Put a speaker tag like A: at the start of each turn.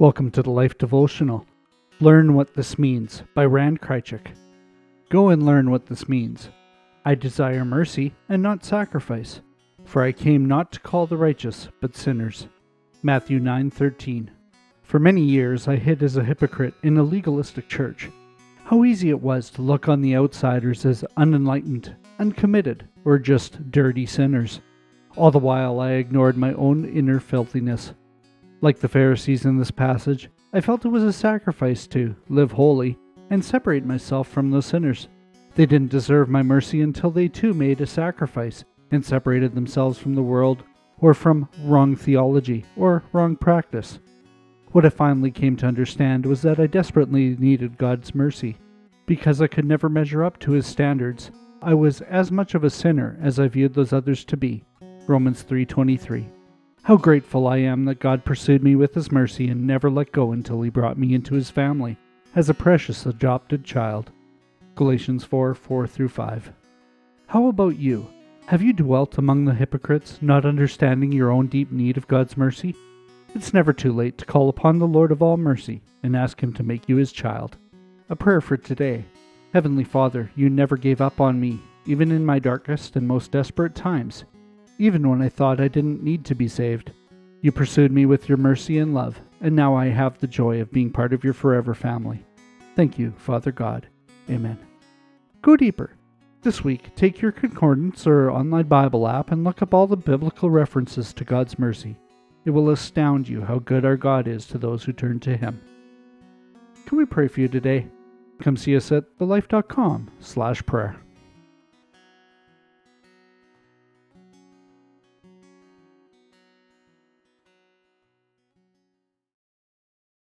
A: Welcome to the Life Devotional. Learn What This Means by Rand Kreycik. Go and learn what this means. I desire mercy and not sacrifice, for I came not to call the righteous, but sinners. Matthew 9:13. For many years I hid as a hypocrite in a legalistic church. How easy it was to look on the outsiders as unenlightened, uncommitted, or just dirty sinners. All the while I ignored my own inner filthiness like the Pharisees in this passage, I felt it was a sacrifice to live holy and separate myself from those sinners. They didn't deserve my mercy until they too made a sacrifice and separated themselves from the world or from wrong theology or wrong practice. What I finally came to understand was that I desperately needed God's mercy. Because I could never measure up to his standards, I was as much of a sinner as I viewed those others to be. Romans 3:23. How grateful I am that God pursued me with His mercy and never let go until He brought me into His family as a precious adopted child. Galatians 4 4 through 5. How about you? Have you dwelt among the hypocrites, not understanding your own deep need of God's mercy? It's never too late to call upon the Lord of all mercy and ask Him to make you His child. A prayer for today. Heavenly Father, you never gave up on me, even in my darkest and most desperate times even when I thought I didn't need to be saved. You pursued me with your mercy and love, and now I have the joy of being part of your forever family. Thank you, Father God. Amen. Go deeper. This week, take your concordance or online Bible app and look up all the biblical references to God's mercy. It will astound you how good our God is to those who turn to Him. Can we pray for you today? Come see us at thelife.com slash prayer. thank you